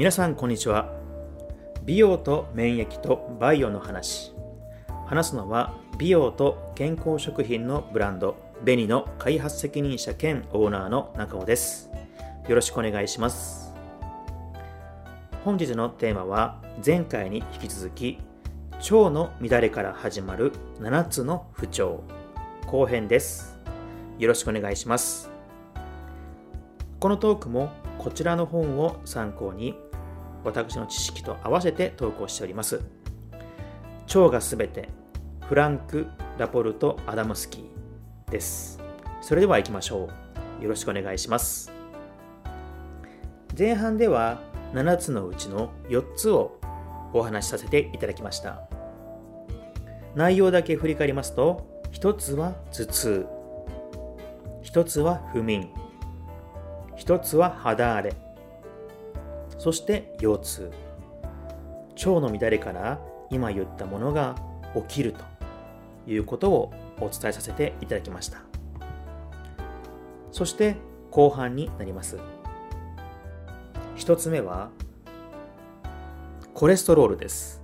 皆さんこんにちは。美容と免疫とバイオの話。話すのは美容と健康食品のブランドベニの開発責任者兼オーナーの中尾です。よろしくお願いします。本日のテーマは前回に引き続き腸の乱れから始まる7つの不調。後編です。よろしくお願いします。このトークもこちらの本を参考に私の知識と合わせて投稿しております。腸がすべてフランク・ラポルト・アダムスキーです。それでは行きましょう。よろしくお願いします。前半では7つのうちの4つをお話しさせていただきました。内容だけ振り返りますと1つは頭痛。1つは不眠。1つは肌荒れ。そして腰痛。腸の乱れから今言ったものが起きるということをお伝えさせていただきました。そして後半になります。1つ目はコレステロールです。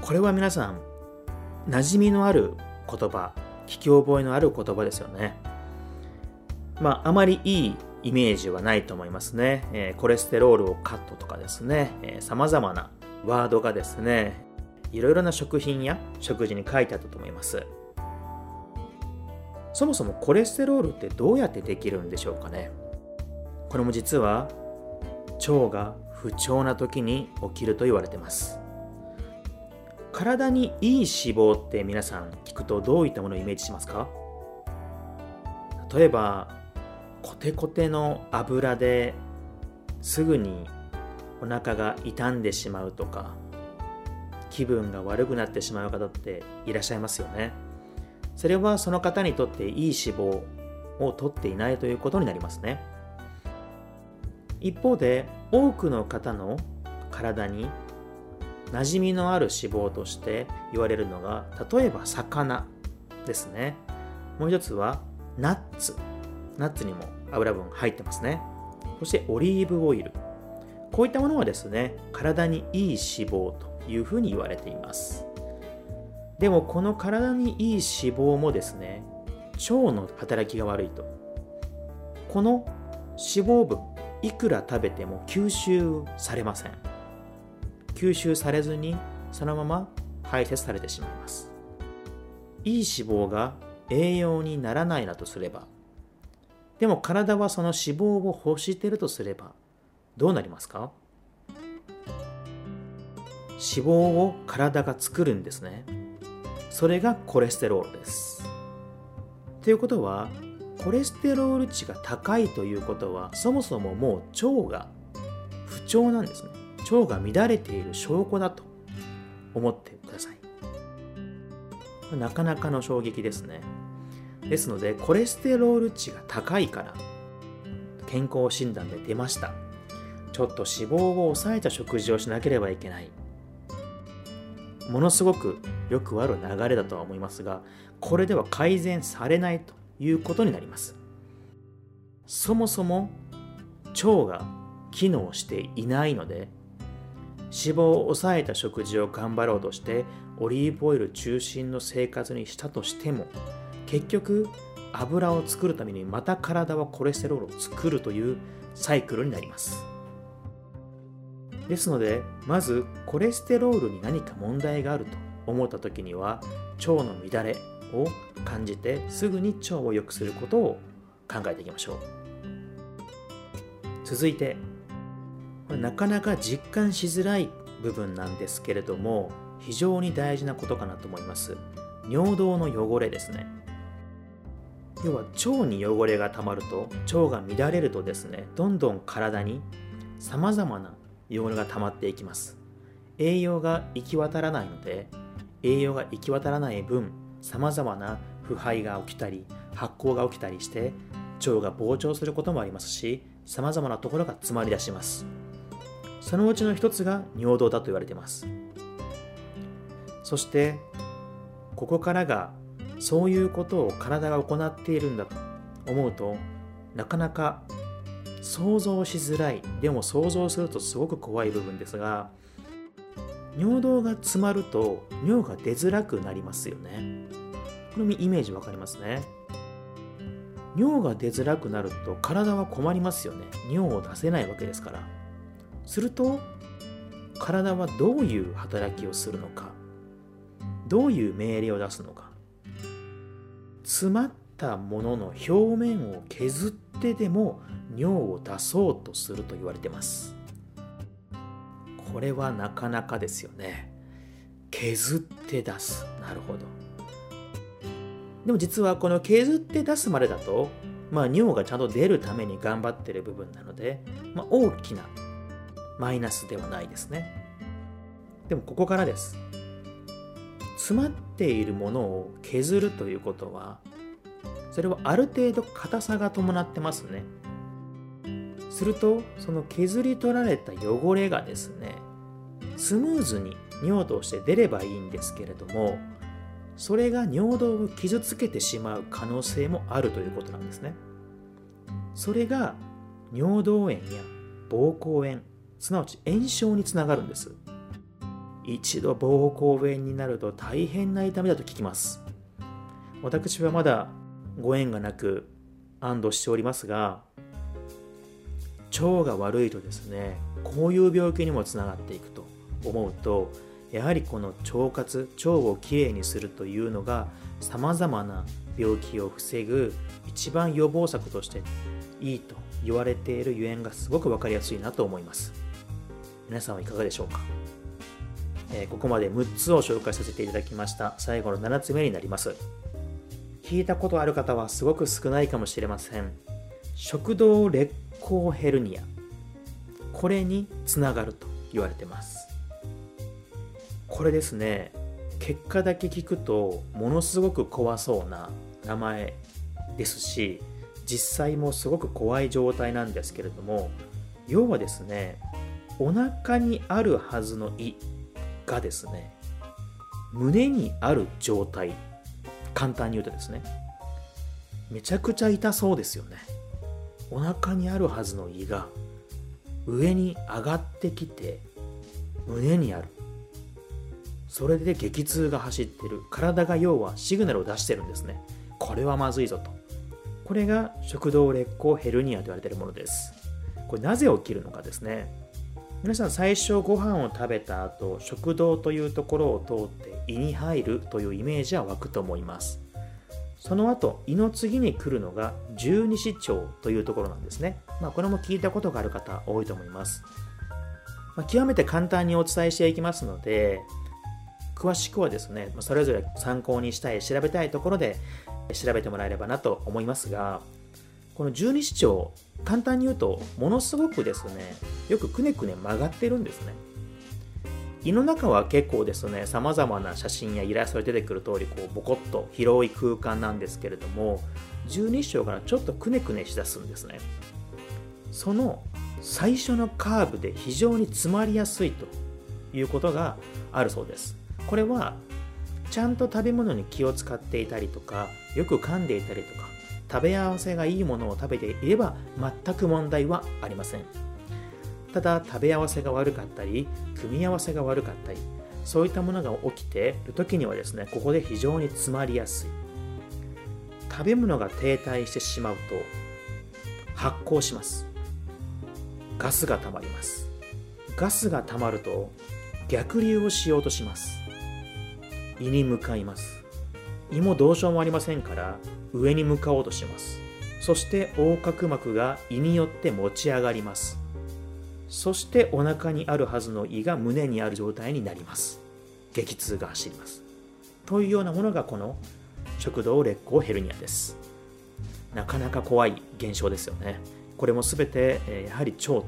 これは皆さん馴染みのある言葉聞き覚えのある言葉ですよね。まああまりいいイメージはないと思いますね。えー、コレステロールをカットとかですね、えー、様々なワードがですね、いろいろな食品や食事に書いてあったと思います。そもそもコレステロールってどうやってできるんでしょうかね。これも実は腸が不調な時に起きると言われてます。体にいい脂肪って皆さん聞くとどういったものをイメージしますか？例えばコテコテの油ですぐにお腹が傷んでしまうとか気分が悪くなってしまう方っていらっしゃいますよね。それはその方にとっていい脂肪を取っていないということになりますね。一方で多くの方の体に馴染みのある脂肪として言われるのが例えば魚ですね。もう一つはナッツ。ナッツにも油分入ってますね。そしてオリーブオイル。こういったものはですね、体にいい脂肪というふうに言われています。でもこの体にいい脂肪もですね、腸の働きが悪いと。この脂肪分、いくら食べても吸収されません。吸収されずにそのまま排泄されてしまいます。いい脂肪が栄養にならないなとすればでも体はその脂肪を欲しているとすればどうなりますか？脂肪を体が作るんですね。それがコレステロールです。ということはコレステロール値が高いということはそもそももう腸が不調なんですね。腸が乱れている証拠だと思ってください。なかなかの衝撃ですね。ですのでコレステロール値が高いから健康診断で出ました。ちょっと脂肪を抑えた食事をしなければいけない。ものすごくよくある流れだとは思いますがこれでは改善されないということになります。そもそも腸が機能していないので脂肪を抑えた食事を頑張ろうとしてオリーブオイル中心の生活にしたとしても結局油を作るためにまた体はコレステロールを作るというサイクルになります。ですのでまずコレステロールに何か問題があると思った時には腸の乱れを感じてすぐに腸を良くすることを考えていきましょう。続いてなかなか実感しづらい部分なんですけれども非常に大事なことかなと思います。尿道の汚れですね。要は腸に汚れがたまると腸が乱れるとですねどんどん体にさまざまな汚れが溜まっていきます。栄養が行き渡らないので栄養が行き渡らない分さまざまな腐敗が起きたり発酵が起きたりして腸が膨張することもありますしさまざまなところが詰まり出します。そのうちの一つが尿道だと言われています。そしてここからがそういうことを体が行っているんだと思うとなかなか想像しづらい。でも想像するとすごく怖い部分ですが尿道が詰まると尿が出づらくなりますよね。これもイメージわかりますね。尿が出づらくなると体は困りますよね。尿を出せないわけですから。すると体はどういう働きをするのかどういう命令を出すのか詰まったものの表面を削ってでも尿を出そうとすると言われてます。これはなかなかですよね。削って出す。なるほど。でも実はこの削って出すまでだとまあ尿がちゃんと出るために頑張ってる部分なので、まあ、大きなマイナスではないですね。でもここからです。詰まっているものを削るということはそれはある程度硬さが伴ってますね。するとその削り取られた汚れがですねスムーズに尿として出ればいいんですけれどもそれが尿道を傷つけてしまう可能性もあるということなんですね。それが尿道炎や膀胱炎すなわち炎症につながるんです。一度膀胱炎になると大変な痛みだと聞きます。私はまだご縁がなく安堵しておりますが腸が悪いとですねこういう病気にもつながっていくと思うとやはりこの腸活腸をきれいにするというのがさまざまな病気を防ぐ一番予防策としていいと言われているゆえんがすごく分かりやすいなと思います。皆さんはいかがでしょうか？え、ここまで6つを紹介させていただきました。最後の7つ目になります。聞いたことある方はすごく少ないかもしれません。食道劣行ヘルニア。これにつながると言われてます。これですね。結果だけ聞くとものすごく怖そうな名前ですし実際もすごく怖い状態なんですけれども要はですねお腹にあるはずの胃がですね胸にある状態簡単に言うとですねめちゃくちゃ痛そうですよね。お腹にあるはずの胃が上に上がってきて胸にある。それで激痛が走ってる。体が要はシグナルを出してるんですね。これはまずいぞと。これが食道劣行ヘルニアと言われているものです。これなぜ起きるのかですね。皆さん最初ご飯を食べた後食道というところを通って胃に入るというイメージは湧くと思います。その後胃の次に来るのが十二指腸というところなんですね、まあ、これも聞いたことがある方多いと思います、まあ、極めて簡単にお伝えしていきますので詳しくはですねそれぞれ参考にしたい調べたいところで調べてもらえればなと思いますがこの十二指腸簡単に言うとものすごくですねよくくねくね曲がってるんですね。胃の中は結構ですねさまざまな写真やイラストで出てくる通りこうボコッと広い空間なんですけれども十二指腸からちょっとくねくねしだすんですね。その最初のカーブで非常に詰まりやすいということがあるそうです。これはちゃんと食べ物に気を使っていたりとかよく噛んでいたりとか食べ合わせがいいものを食べていれば全く問題はありません。ただ食べ合わせが悪かったり組み合わせが悪かったりそういったものが起きている時にはですねここで非常に詰まりやすい。食べ物が停滞してしまうと発酵します。ガスが溜まります。ガスが溜まると逆流をしようとします。胃に向かいます。胃もどうしようもありませんから上に向かおうとします。そして横隔膜が胃によって持ち上がります。そしてお腹にあるはずの胃が胸にある状態になります。激痛が走ります。というようなものがこの食道劣行ヘルニアです。なかなか怖い現象ですよね。これも全てやはり腸と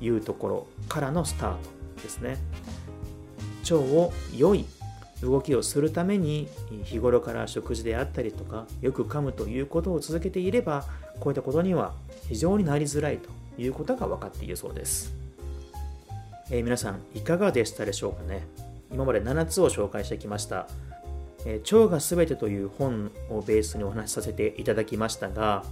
いうところからのスタートですね。腸を良い動きをするために日頃から食事であったりとかよく噛むということを続けていればこういったことには非常になりづらいということが分かっているそうです、えー、皆さんいかがでしたでしょうかね？今まで7つを紹介してきました「えー、腸がすべて」という本をベースにお話しさせていただきましたが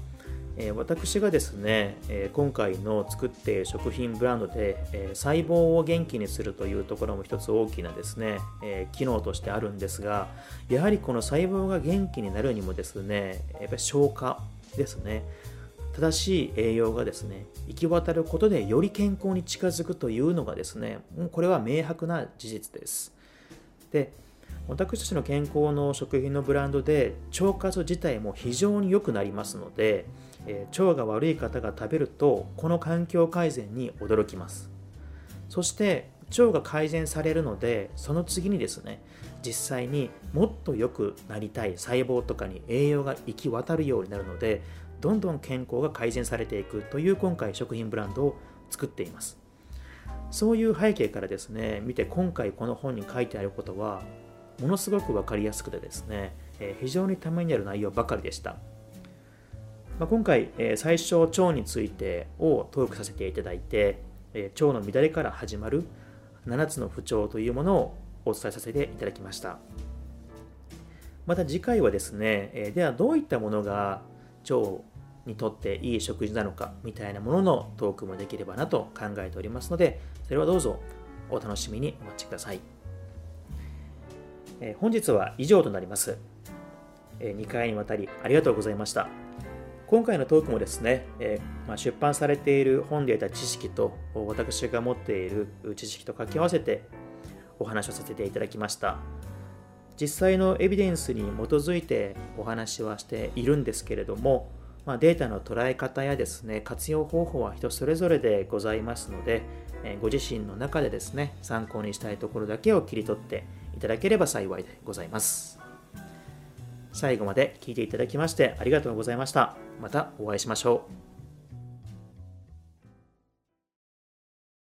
え私がですね、え今回の作っている食品ブランドで、え細胞を元気にするというところも一つ大きなですね、え機能としてあるんですがやはりこの細胞が元気になるにもですねやっぱり消化ですね正しい栄養がですね行き渡ることでより健康に近づくというのがですねこれは明白な事実です。で私たちの健康の食品のブランドで腸活自体も非常に良くなりますので、えー、腸が悪い方が食べるとこの環境改善に驚きます。そして腸が改善されるのでその次にですね実際にもっと良くなりたい細胞とかに栄養が行き渡るようになるのでどんどん健康が改善されていくという今回食品ブランドを作っています。そういう背景からですね見て今回この本に書いてあることはものすごく分かりやすくてですね、え非常にためになる内容ばかりでした。まあ、今回、え最初、腸についてをトークさせていただいて、え腸の乱れから始まる7つの不調というものをお伝えさせていただきました。また次回はですね、えではどういったものが腸にとっていい食事なのかみたいなもののトークもできればなと考えておりますので、それはどうぞお楽しみにお待ちください。え本日は以上となります、え2回にわたりありがとうございました。今回のトークもですね、えまあ、出版されている本で得た知識と私が持っている知識と掛け合わせてお話をさせていただきました。実際のエビデンスに基づいてお話はしているんですけれども、まあ、データの捉え方やですね活用方法は人それぞれでございますのでご自身の中でですね参考にしたいところだけを切り取っていただければ幸いでございます。最後まで聞いていただきましてありがとうございました。またお会いしましょう。